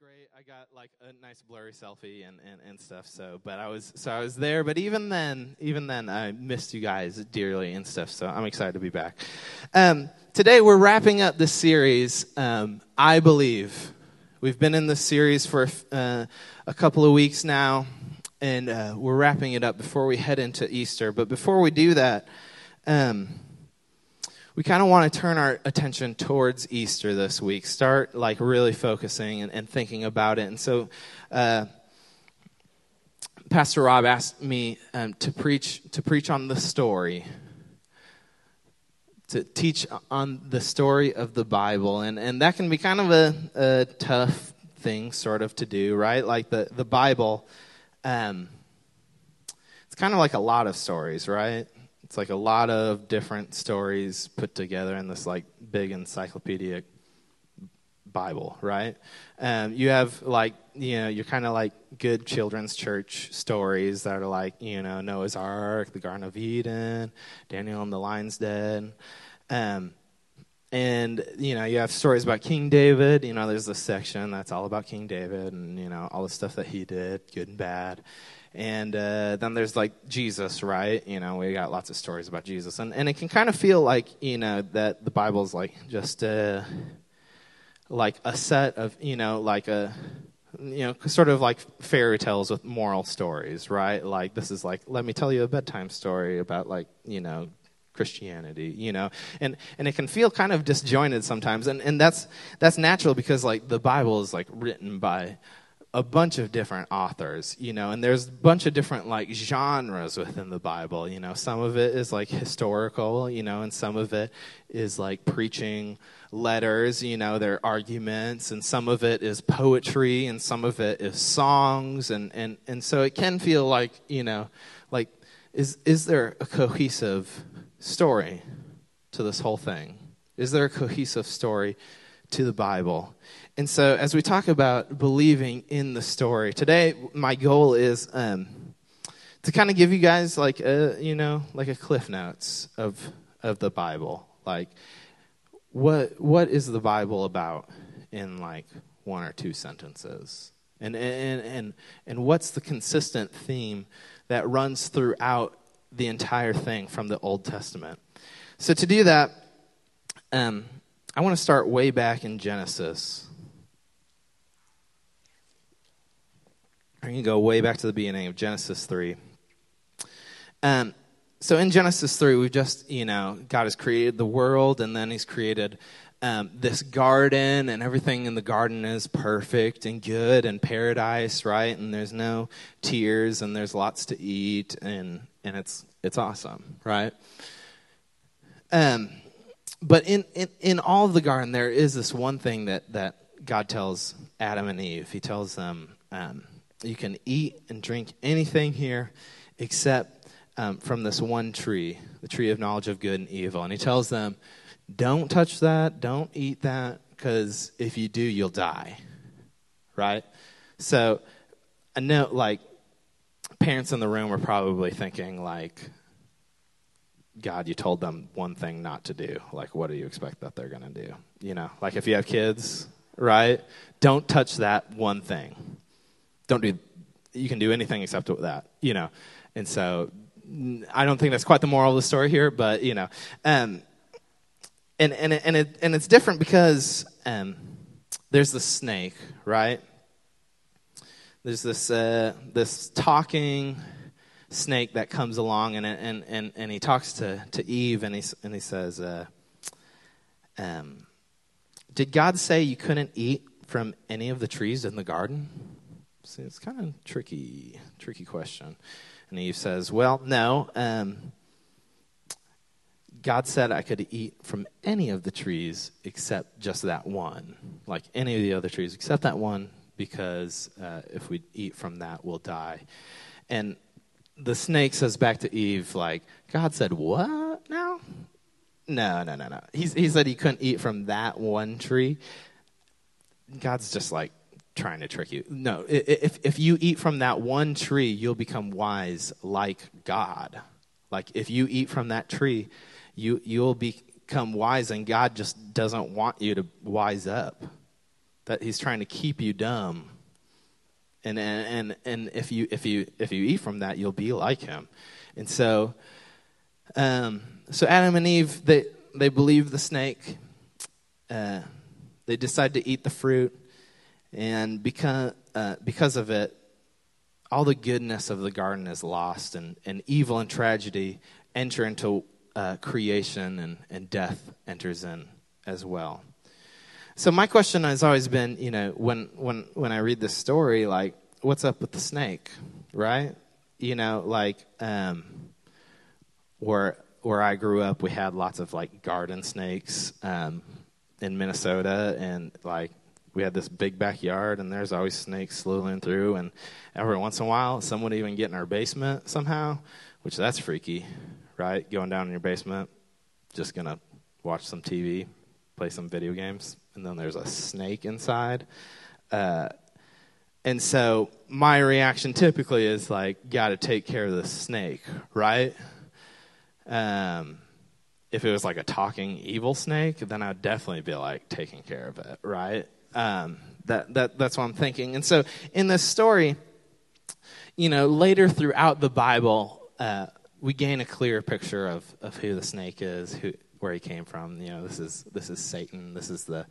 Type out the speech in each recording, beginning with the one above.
great. I got like a nice blurry selfie and, and, and stuff. So, but I was so I was there. But even then, even then, I missed you guys dearly and stuff. So I'm excited to be back. Um, today we're wrapping up this series. Um, I believe we've been in this series for uh, a couple of weeks now, and uh, we're wrapping it up before we head into Easter. But before we do that. Um, we kind of want to turn our attention towards Easter this week. Start like really focusing and, and thinking about it. And so, uh, Pastor Rob asked me um, to preach to preach on the story, to teach on the story of the Bible, and and that can be kind of a, a tough thing, sort of, to do, right? Like the the Bible. Um, it's kind of like a lot of stories, right? It's like a lot of different stories put together in this like big encyclopedic Bible, right? Um, you have like you know you're kind of like good children's church stories that are like you know Noah's Ark, the Garden of Eden, Daniel and the Lion's Den, um, and you know you have stories about King David. You know there's this section that's all about King David and you know all the stuff that he did, good and bad. And uh, then there's like Jesus, right? You know, we got lots of stories about Jesus. And, and it can kind of feel like, you know, that the Bible's like just uh, like a set of, you know, like a, you know, sort of like fairy tales with moral stories, right? Like this is like, let me tell you a bedtime story about like, you know, Christianity, you know, and and it can feel kind of disjointed sometimes, and and that's that's natural because like the Bible is like written by a bunch of different authors, you know, and there's a bunch of different like genres within the Bible, you know. Some of it is like historical, you know, and some of it is like preaching letters, you know, their arguments, and some of it is poetry, and some of it is songs, and and and so it can feel like, you know, like is is there a cohesive story to this whole thing? Is there a cohesive story to the Bible? And so, as we talk about believing in the story, today my goal is um, to kind of give you guys like a you know like a cliff notes of of the Bible. Like, what what is the Bible about in like one or two sentences? And and and and what's the consistent theme that runs throughout the entire thing from the Old Testament? So to do that, um, I want to start way back in Genesis. I'm going to go way back to the beginning of Genesis 3. Um, so in Genesis 3, we've just, you know, God has created the world and then He's created um, this garden, and everything in the garden is perfect and good and paradise, right? And there's no tears and there's lots to eat, and, and it's, it's awesome, right? Um, but in, in, in all of the garden, there is this one thing that, that God tells Adam and Eve. He tells them, um, you can eat and drink anything here except um, from this one tree, the tree of knowledge of good and evil. And he tells them, don't touch that, don't eat that, because if you do, you'll die. Right? So, I know, like, parents in the room are probably thinking, like, God, you told them one thing not to do. Like, what do you expect that they're going to do? You know, like if you have kids, right? Don't touch that one thing don't do you can do anything except with that you know and so i don't think that's quite the moral of the story here but you know um, and and and it and it's different because um, there's the snake right there's this uh, this talking snake that comes along and and and, and he talks to, to Eve and he and he says uh, um, did God say you couldn't eat from any of the trees in the garden See, it's kind of tricky, tricky question. And Eve says, Well, no. Um, God said I could eat from any of the trees except just that one. Like any of the other trees except that one, because uh, if we eat from that, we'll die. And the snake says back to Eve, like, God said, What now? No, no, no, no. He, he said he couldn't eat from that one tree. God's just like, trying to trick you. No, if, if you eat from that one tree, you'll become wise like God. Like if you eat from that tree, you, you'll become wise, and God just doesn't want you to wise up. that he's trying to keep you dumb. And, and, and, if, you, if, you, if you eat from that, you'll be like him. And so, um, so Adam and Eve, they, they believe the snake. Uh, they decide to eat the fruit. And because, uh, because of it, all the goodness of the garden is lost, and, and evil and tragedy enter into uh, creation, and, and death enters in as well. So my question has always been, you know, when when when I read this story, like, what's up with the snake, right? You know, like, um, where where I grew up, we had lots of like garden snakes um, in Minnesota, and like we had this big backyard, and there's always snakes slithering through, and every once in a while, someone would even get in our basement somehow, which that's freaky, right? Going down in your basement, just gonna watch some TV, play some video games, and then there's a snake inside. Uh, and so my reaction typically is like, got to take care of the snake, right? Um, if it was like a talking evil snake, then I'd definitely be like taking care of it, right? Um, that, that, that's what I'm thinking. And so in this story, you know, later throughout the Bible, uh, we gain a clearer picture of, of who the snake is, who, where he came from. You know, this is this is Satan. This is the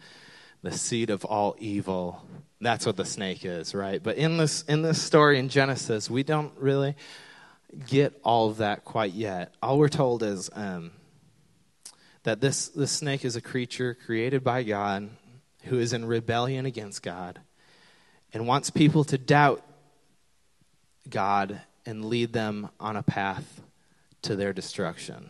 the seed of all evil. That's what the snake is, right? But in this in this story in Genesis, we don't really get all of that quite yet. All we're told is um, that this this snake is a creature created by God who is in rebellion against God and wants people to doubt God and lead them on a path to their destruction.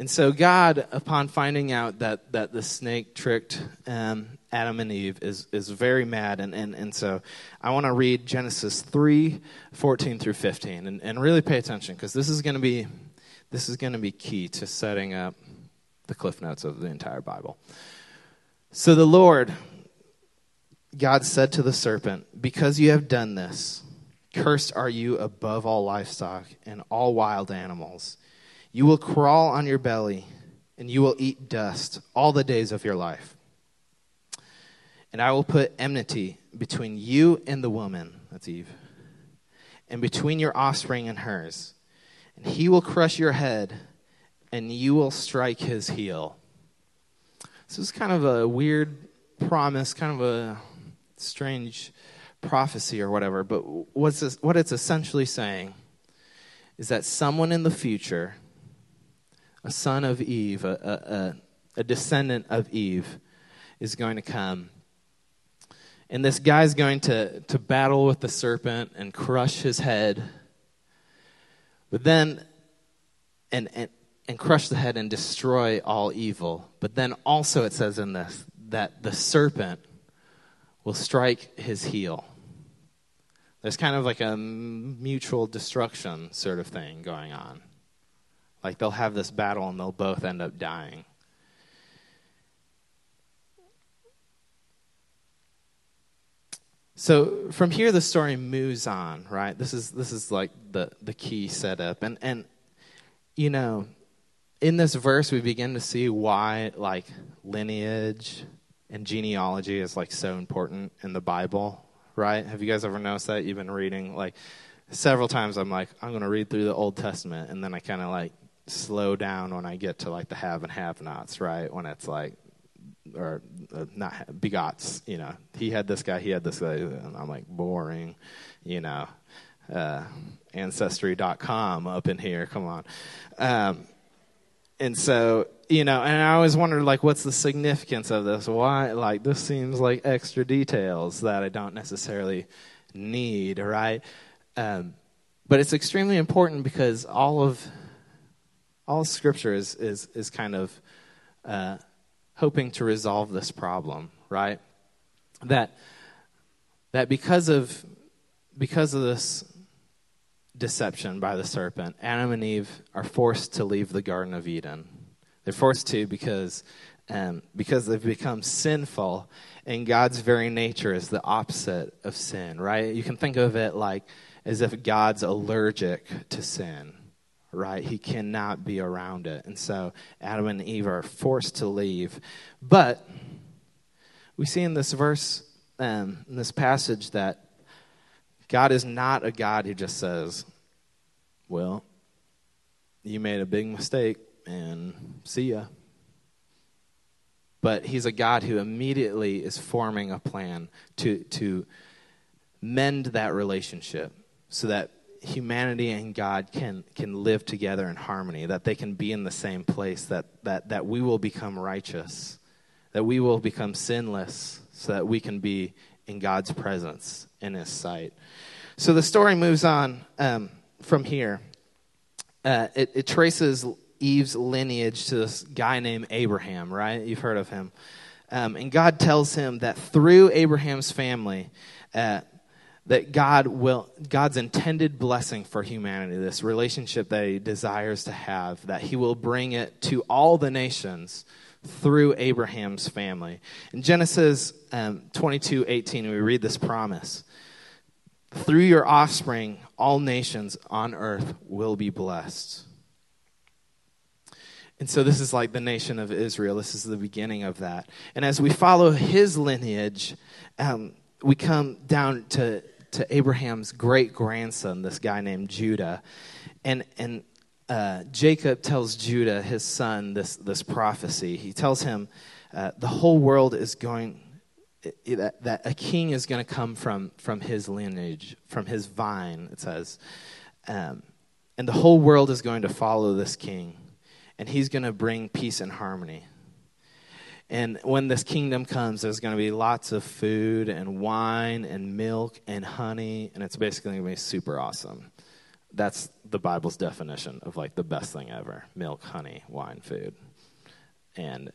And so God, upon finding out that, that the snake tricked um, Adam and Eve, is, is very mad. And, and, and so I want to read Genesis 3, 14 through 15, and, and really pay attention because this is going to be this is going to be key to setting up the cliff notes of the entire Bible. So the Lord, God said to the serpent, Because you have done this, cursed are you above all livestock and all wild animals. You will crawl on your belly, and you will eat dust all the days of your life. And I will put enmity between you and the woman, that's Eve, and between your offspring and hers. And he will crush your head, and you will strike his heel. This is kind of a weird promise, kind of a strange prophecy or whatever, but what's this, what it's essentially saying is that someone in the future a son of Eve, a, a, a descendant of Eve, is going to come. And this guy's going to, to battle with the serpent and crush his head. But then, and, and, and crush the head and destroy all evil. But then also it says in this that the serpent will strike his heel. There's kind of like a mutual destruction sort of thing going on. Like they'll have this battle and they'll both end up dying. So from here the story moves on, right? This is this is like the the key setup. And and you know, in this verse we begin to see why like lineage and genealogy is like so important in the Bible, right? Have you guys ever noticed that? You've been reading like several times I'm like, I'm going to read through the Old Testament and then I kind of like slow down when I get to like the have and have nots, right? When it's like, or uh, not begots, you know, he had this guy, he had this guy, and I'm like, boring, you know, uh, ancestry.com up in here, come on. Um, and so, you know, and I always wondered, like, what's the significance of this? Why, like, this seems like extra details that I don't necessarily need, right? Um, but it's extremely important because all of all Scripture is is is kind of uh, hoping to resolve this problem, right? That that because of because of this deception by the serpent, Adam and Eve are forced to leave the Garden of Eden. They're forced to because um, because they've become sinful, and God's very nature is the opposite of sin, right? You can think of it like as if God's allergic to sin right? He cannot be around it. And so Adam and Eve are forced to leave. But we see in this verse, um, in this passage, that God is not a God who just says, Well, you made a big mistake and see ya. But he's a God who immediately is forming a plan to, to mend that relationship so that humanity and God can, can live together in harmony, that they can be in the same place, that, that, that we will become righteous, that we will become sinless, so that we can be in God's presence in His sight. So the story moves on um, from here. Uh, it, it traces Eve's lineage to this guy named Abraham, right? You've heard of him. Um, and God tells him that through Abraham's family, uh, that God will, God's intended blessing for humanity, this relationship that He desires to have, that He will bring it to all the nations through Abraham's family. In Genesis um, 22 18, we read this promise Through your offspring, all nations on earth will be blessed. And so, this is like the nation of Israel. This is the beginning of that. And as we follow his lineage, um, we come down to to Abraham's great grandson, this guy named Judah. And, and uh, Jacob tells Judah, his son, this, this prophecy. He tells him, uh, the whole world is going, that, that a king is going to come from, from his lineage, from his vine, it says. Um, and the whole world is going to follow this king. And he's going to bring peace and harmony. And when this kingdom comes, there's going to be lots of food and wine and milk and honey, and it's basically going to be super awesome. That's the Bible's definition of like the best thing ever milk, honey, wine, food. And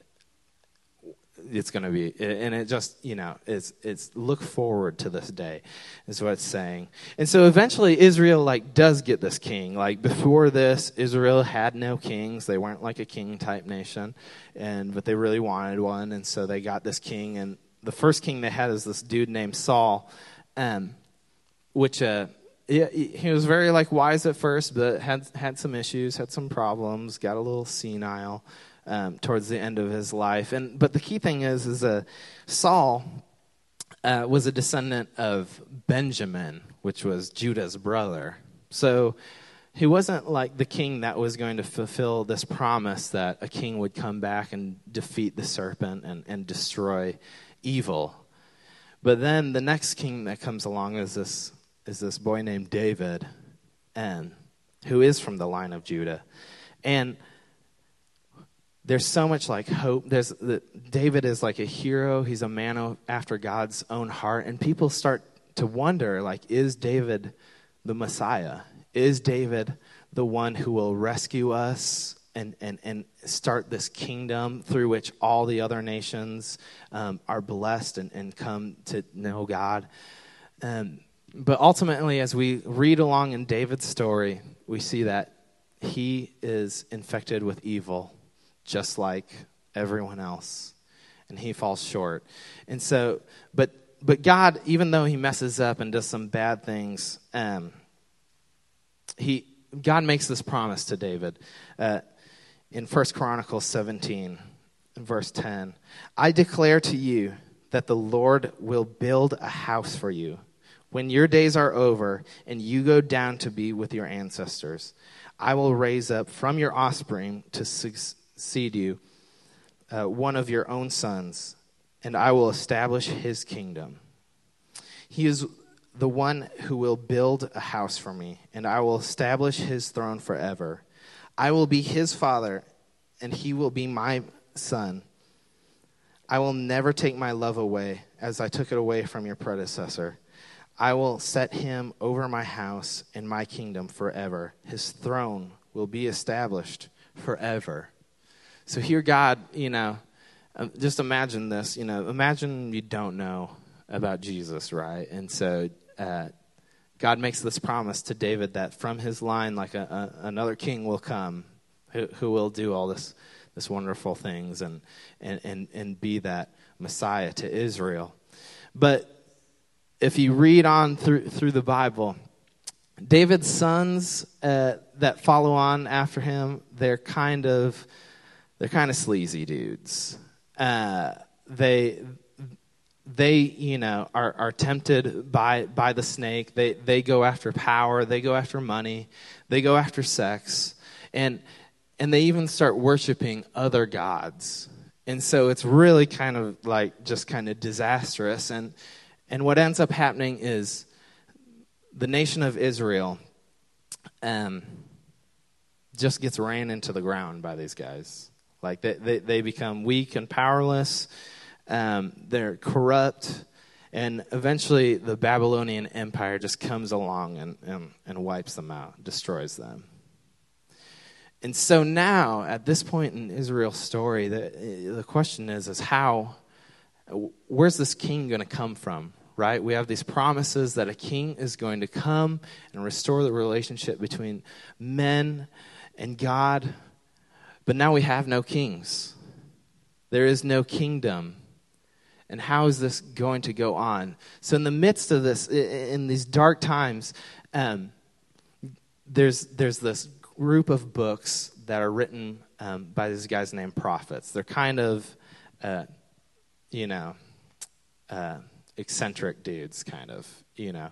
it's going to be and it just you know it's it's look forward to this day is what it's saying. And so eventually israel like does get this king. Like before this israel had no kings. They weren't like a king type nation and but they really wanted one. And so they got this king and the first king they had is this dude named saul um, which uh he, he was very like wise at first but had had some issues had some problems got a little senile um, towards the end of his life. And but the key thing is, is uh, Saul uh, was a descendant of Benjamin, which was Judah's brother. So he wasn't like the king that was going to fulfill this promise that a king would come back and defeat the serpent and, and destroy evil. But then the next king that comes along is this is this boy named David, and who is from the line of Judah. And there's so much like hope. There's the, David is like a hero. He's a man after God's own heart, and people start to wonder, like, is David the Messiah? Is David the one who will rescue us and and and start this kingdom through which all the other nations um, are blessed and, and come to know God? Um, but ultimately, as we read along in David's story, we see that he is infected with evil just like everyone else. And he falls short. And so, but but God, even though he messes up and does some bad things, um, he God makes this promise to David uh, in First Chronicles 17, verse 10. I declare to you that the Lord will build a house for you when your days are over and you go down to be with your ancestors. I will raise up from your offspring to succeed seed you, uh, one of your own sons, and I will establish his kingdom. He is the one who will build a house for me, and I will establish his throne forever. I will be his father, and he will be my son. I will never take my love away as I took it away from your predecessor. I will set him over my house and my kingdom forever. His throne will be established forever. So here, God, you know, um, just imagine this. You know, imagine you don't know about Jesus, right? And so uh, God makes this promise to David that from his line, like a, a, another king will come who, who will do all this, this wonderful things and, and, and, and be that Messiah to Israel. But if you read on through, through the Bible, David's sons uh, that follow on after him, they're kind of they're kind of sleazy dudes. Uh, they they, you know, are, are tempted by, by the snake. They, they go after power. They go after money. They go after sex. And, and they even start worshiping other gods. And so it's really kind of like just kind of disastrous. And, and what ends up happening is the nation of Israel um, just gets ran into the ground by these guys. Like they, they, they become weak and powerless. Um, they're corrupt. And eventually the Babylonian Empire just comes along and, and, and wipes them out, destroys them. And so now, at this point in Israel's story, the, the question is, is how, where's this king going to come from, right? We have these promises that a king is going to come and restore the relationship between men and God. But now we have no kings. There is no kingdom. And how is this going to go on? So, in the midst of this, in these dark times, um, there's, there's this group of books that are written um, by these guys named prophets. They're kind of, uh, you know, uh, eccentric dudes, kind of, you know.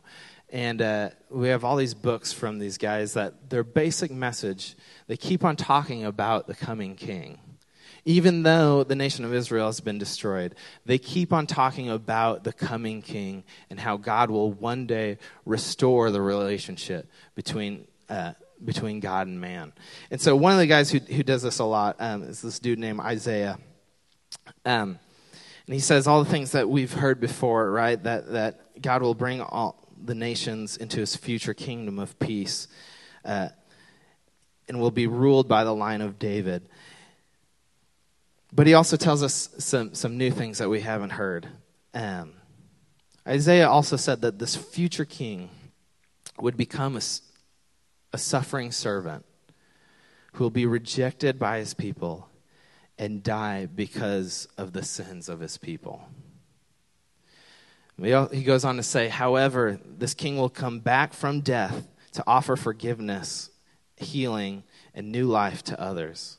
And uh, we have all these books from these guys that their basic message, they keep on talking about the coming king. Even though the nation of Israel has been destroyed, they keep on talking about the coming king and how God will one day restore the relationship between uh, between God and man. And so one of the guys who, who does this a lot um, is this dude named Isaiah. Um, and he says all the things that we've heard before, right? That, that God will bring all the nations into his future kingdom of peace uh, and will be ruled by the line of David. But he also tells us some, some new things that we haven't heard. Um, Isaiah also said that this future king would become a, a suffering servant who will be rejected by his people and die because of the sins of his people. He goes on to say, however, this king will come back from death to offer forgiveness, healing, and new life to others.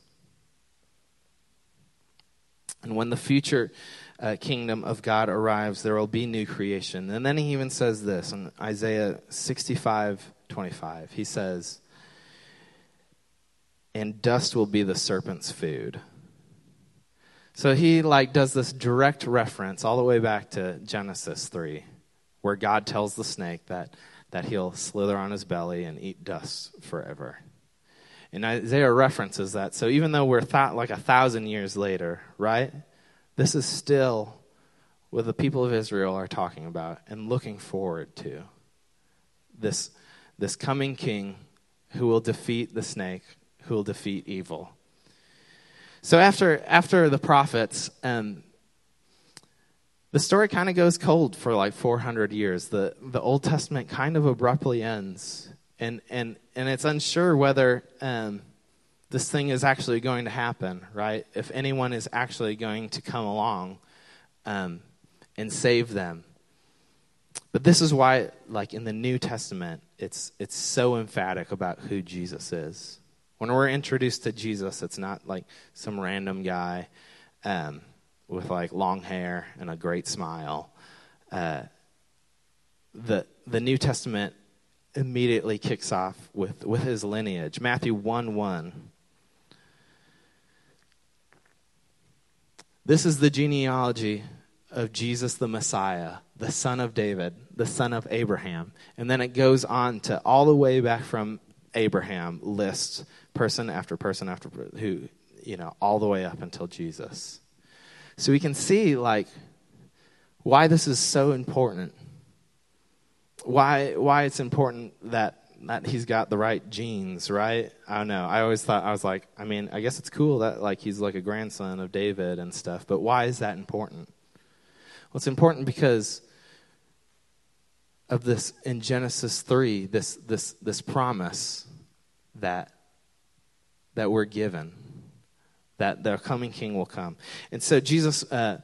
And when the future uh, kingdom of God arrives, there will be new creation. And then he even says this in Isaiah 65 25. He says, And dust will be the serpent's food. So he like does this direct reference all the way back to Genesis 3, where God tells the snake that, that he'll slither on his belly and eat dust forever. And Isaiah references that. So even though we're thought like a thousand years later, right? This is still what the people of Israel are talking about and looking forward to. This this coming king who will defeat the snake, who will defeat evil. So after after the prophets, um, the story kind of goes cold for like 400 years. The the Old Testament kind of abruptly ends, and and and it's unsure whether um, this thing is actually going to happen. Right? If anyone is actually going to come along um, and save them. But this is why, like in the New Testament, it's, it's so emphatic about who Jesus is. When we're introduced to Jesus, it's not like some random guy um, with like long hair and a great smile. Uh, the, the New Testament immediately kicks off with, with his lineage. Matthew 1 1. This is the genealogy of Jesus the Messiah, the son of David, the son of Abraham. And then it goes on to all the way back from Abraham, lists person after person after who, you know, all the way up until Jesus. So we can see, like, why this is so important. Why, why it's important that that he's got the right genes, right? I don't know. I always thought I was like, I mean, I guess it's cool that like he's like a grandson of David and stuff, but why is that important? Well, it's important because of this in Genesis 3, this, this, this promise that, that we're given, that the coming king will come. And so Jesus, uh,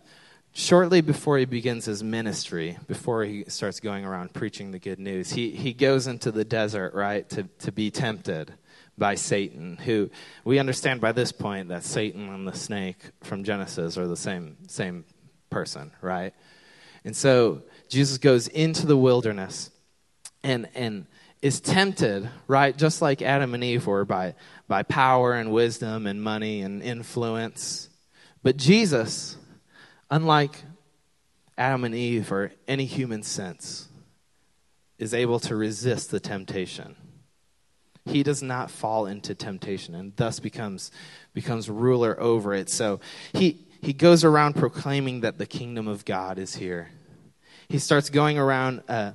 shortly before he begins his ministry, before he starts going around preaching the good news, he, he goes into the desert, right, to, to be tempted by Satan, who we understand by this point that Satan and the snake from Genesis are the same, same person, right? And so Jesus goes into the wilderness and, and is tempted, right, just like Adam and Eve were, by, by power and wisdom and money and influence. But Jesus, unlike Adam and Eve or any human sense, is able to resist the temptation. He does not fall into temptation and thus becomes, becomes ruler over it. So he, he goes around proclaiming that the kingdom of God is here. He starts going around uh,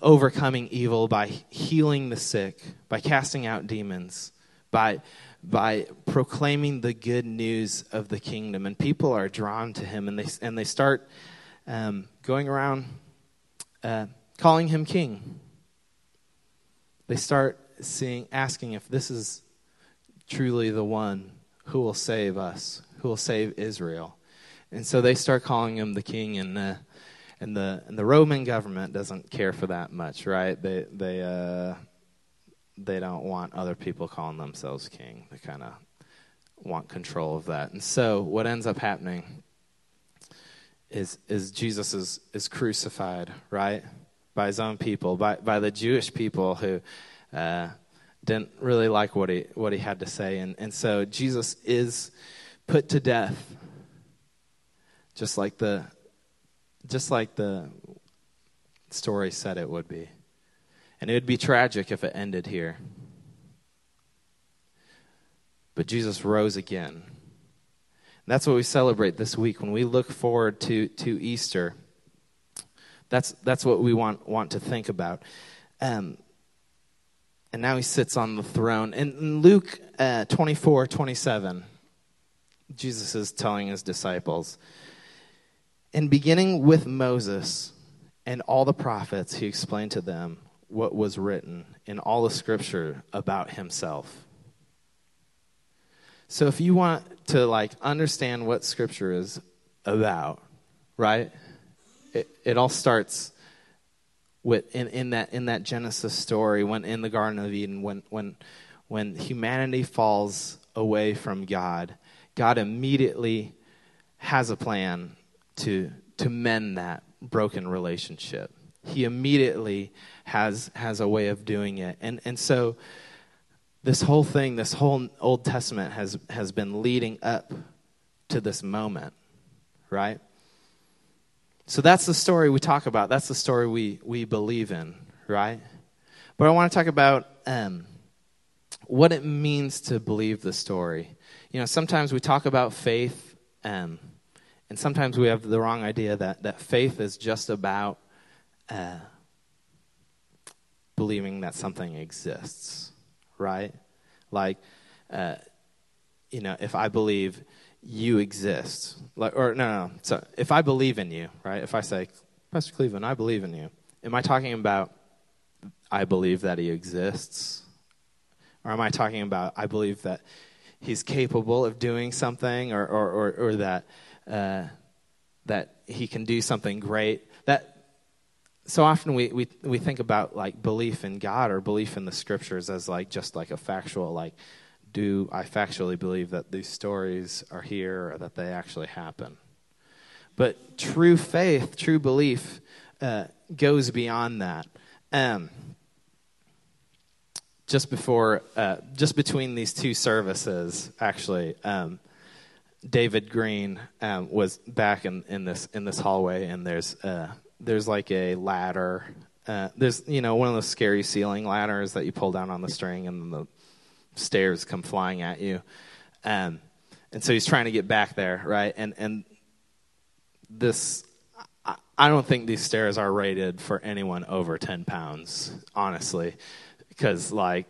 overcoming evil by healing the sick, by casting out demons, by, by proclaiming the good news of the kingdom. And people are drawn to him and they, and they start um, going around uh, calling him king. They start seeing, asking if this is truly the one who will save us, who will save Israel. And so they start calling him the king, and the, and the, and the Roman government doesn't care for that much, right? They, they, uh, they don't want other people calling themselves king. They kind of want control of that. And so what ends up happening is, is Jesus is, is crucified, right? By his own people, by, by the Jewish people who uh, didn't really like what he, what he had to say. And, and so Jesus is put to death, just like the, just like the story said it would be. And it would be tragic if it ended here. But Jesus rose again. And that's what we celebrate this week when we look forward to, to Easter. That's, that's what we want, want to think about. Um, and now he sits on the throne. In Luke uh, 24 27, Jesus is telling his disciples, and beginning with Moses and all the prophets, he explained to them what was written in all the scripture about himself. So if you want to like understand what scripture is about, right? It, it all starts with in, in that in that Genesis story when in the Garden of Eden when when when humanity falls away from God, God immediately has a plan to to mend that broken relationship. He immediately has has a way of doing it. And and so this whole thing, this whole Old Testament has has been leading up to this moment, right? So that's the story we talk about. That's the story we, we believe in, right? But I want to talk about um, what it means to believe the story. You know, sometimes we talk about faith, um, and sometimes we have the wrong idea that, that faith is just about uh, believing that something exists, right? Like, uh, you know, if I believe you exist. Like, or no, no. So if I believe in you, right? If I say, Pastor Cleveland, I believe in you. Am I talking about I believe that he exists? Or am I talking about I believe that he's capable of doing something or, or, or, or that, uh, that he can do something great? That so often we, we, we think about like belief in God or belief in the scriptures as like just like a factual like do I factually believe that these stories are here or that they actually happen? But true faith, true belief, uh, goes beyond that. Um, just before, uh, just between these two services, actually, um, David Green um, was back in, in this in this hallway, and there's uh, there's like a ladder. Uh, there's you know one of those scary ceiling ladders that you pull down on the string, and the stairs come flying at you. Um, and so he's trying to get back there, right? And and this, I, I don't think these stairs are rated for anyone over ten pounds, honestly, because like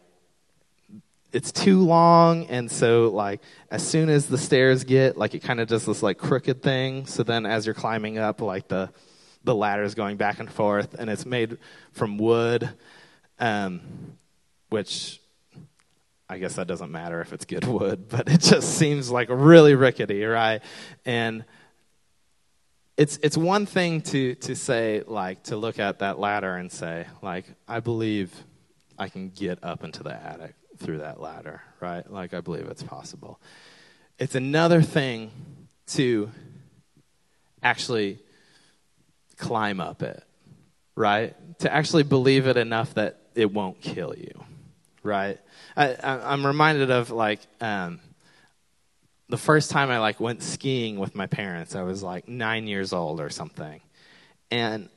it's too long and so like as soon as the stairs get like it kind of does this like crooked thing so then as you're climbing up like the the ladder is going back and forth and it's made from wood um, which I guess that doesn't matter if it's good wood, but it just seems like really rickety, right? And it's it's one thing to to say like to look at that ladder and say like I believe I can get up into the attic through that ladder, right? Like I believe it's possible. It's another thing to actually climb up it, right? To actually believe it enough that it won't kill you, right? I, am reminded of like um, the first time I like went skiing with my parents. I was like nine years old or something, and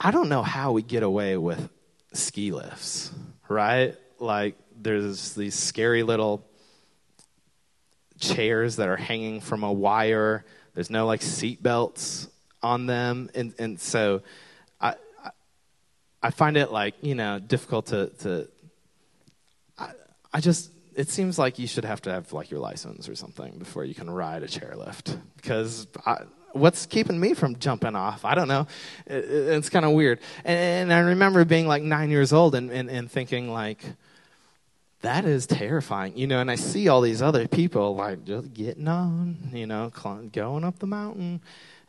I don't know how we get away with ski lifts, right? Like there's these scary little chairs that are hanging from a wire. There's no like seat belts on them, and and so I I find it like you know difficult to to. I, I just it seems like you should have to have like your license or something before you can ride a chairlift because I, what's keeping me from jumping off? I don't know. It, it, it's kind of weird. And, and, I remember being like nine years old and, and, and thinking like, that is terrifying, you know. And I see all these other people like just getting on, you know, going up the mountain,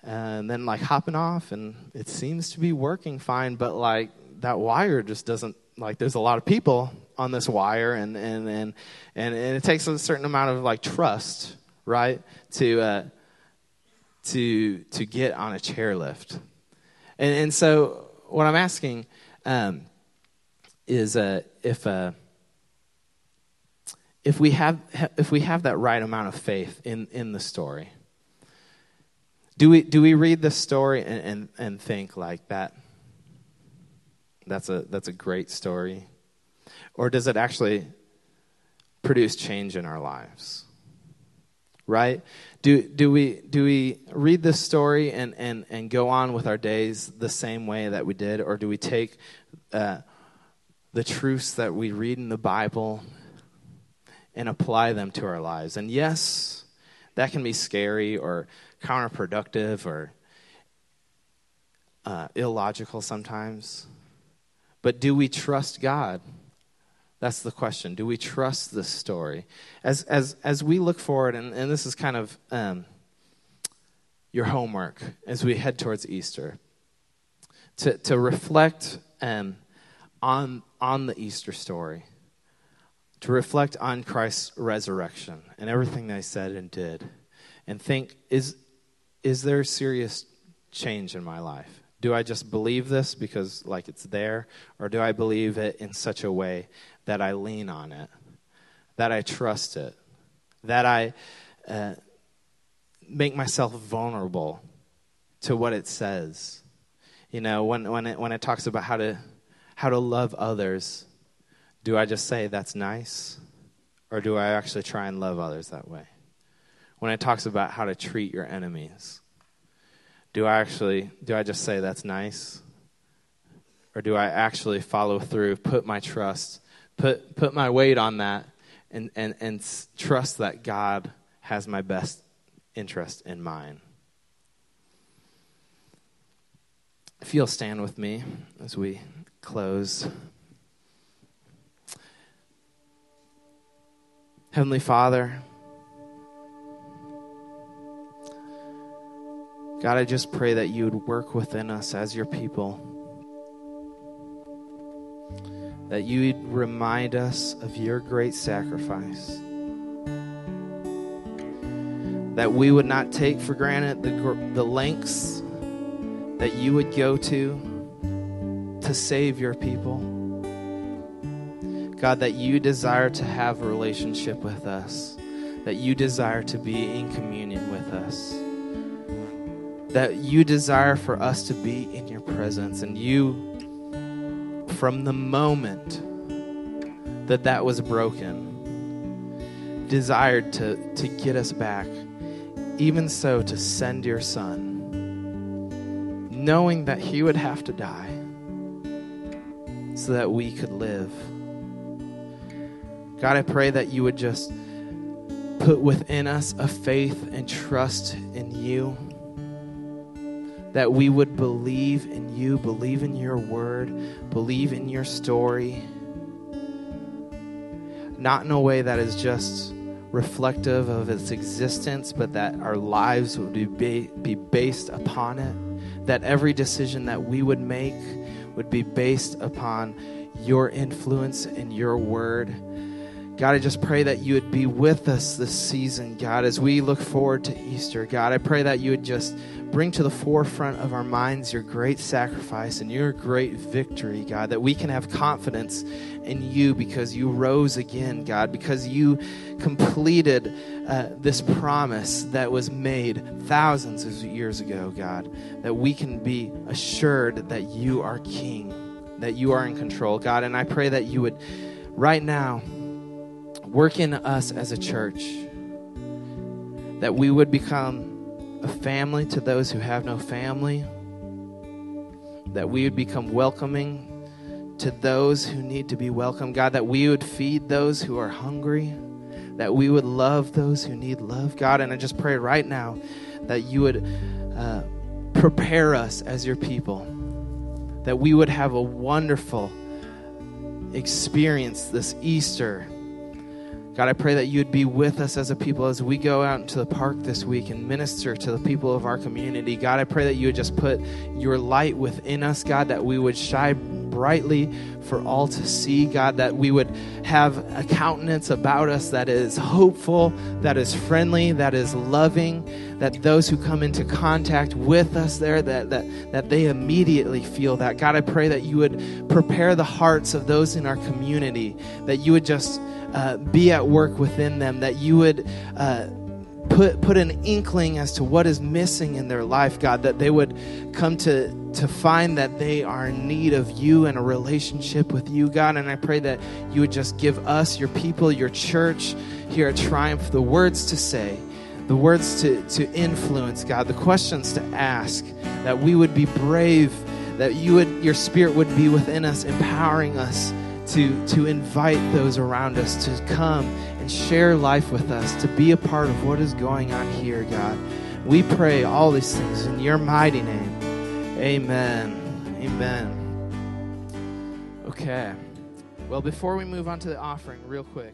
and then like hopping off, and it seems to be working fine. But like that wire just doesn't like. There's a lot of people on this wire, and and and and, and it takes a certain amount of like trust, right, to uh, to to get on a chairlift. And and so what I'm asking um, is uh, if. Uh, if we have if we have that right amount of faith in, in the story do we do we read the story and, and, and think like that that's a that's a great story? Or does it actually produce change in our lives? Right? Do do we do we read this story and and and go on with our days the same way that we did? Or do we take uh, the truths that we read in the bible and apply them to our lives. And yes, that can be scary or counterproductive or uh, illogical sometimes. But do we trust God? That's the question. Do we trust this story? As, as, as we look forward, and, and this is kind of um, your homework as we head towards Easter, to, to reflect um, on, on the Easter story to reflect on Christ's resurrection and everything they said and did and think is is there serious change in my life? Do i just believe this because like it's there? Or do i believe it in such a way that i lean on it that i trust it that i uh, make myself vulnerable to what it says? You know when when it when it talks about how to how to love others do I just say that's nice? Or do I actually try and love others that way? When it talks about how to treat your enemies, do I actually do I just say that's nice? Or do I actually follow through, put my trust, put put my weight on that and and and trust that God has my best interest in mind? If you'll stand with me as we close. Heavenly Father, God, I just pray that you would work within us as your people. That you would remind us of your great sacrifice. That we would not take for granted the, the lengths that you would go to to save your people. God, that you desire to have a relationship with us, that you desire to be in communion with us, that you desire for us to be in your presence. And you, from the moment that that was broken, desired to, to get us back, even so, to send your son, knowing that he would have to die so that we could live. God, I pray that you would just put within us a faith and trust in you. That we would believe in you, believe in your word, believe in your story. Not in a way that is just reflective of its existence, but that our lives would be, be based upon it. That every decision that we would make would be based upon your influence and your word God, I just pray that you would be with us this season, God, as we look forward to Easter. God, I pray that you would just bring to the forefront of our minds your great sacrifice and your great victory, God, that we can have confidence in you because you rose again, God, because you completed uh, this promise that was made thousands of years ago, God, that we can be assured that you are King, that you are in control, God. And I pray that you would right now work in us as a church, that we would become a family to those who have no family, that we would become welcoming to those who need to be welcomed. God, that we would feed those who are hungry, that we would love those who need love. God, and I just pray right now that you would uh, prepare us as your people, that we would have a wonderful experience this Easter God, I pray that you would be with us as a people as we go out into the park this week and minister to the people of our community. God, I pray that you would just put your light within us, God, that we would shine brightly for all to see, God, that we would have a countenance about us that is hopeful, that is friendly, that is loving, that those who come into contact with us there, that, that, that they immediately feel that. God, I pray that you would prepare the hearts of those in our community, that you would just uh, be at work within them, that you would uh, put, put an inkling as to what is missing in their life, God, that they would come to, to find that they are in need of you and a relationship with you, God. And I pray that you would just give us, your people, your church here at Triumph, the words to say, the words to, to influence, God, the questions to ask, that we would be brave, that you would, your spirit would be within us, empowering us to, to invite those around us to come and share life with us, to be a part of what is going on here, God. We pray all these things in your mighty name. Amen. Amen. Okay. Well, before we move on to the offering, real quick.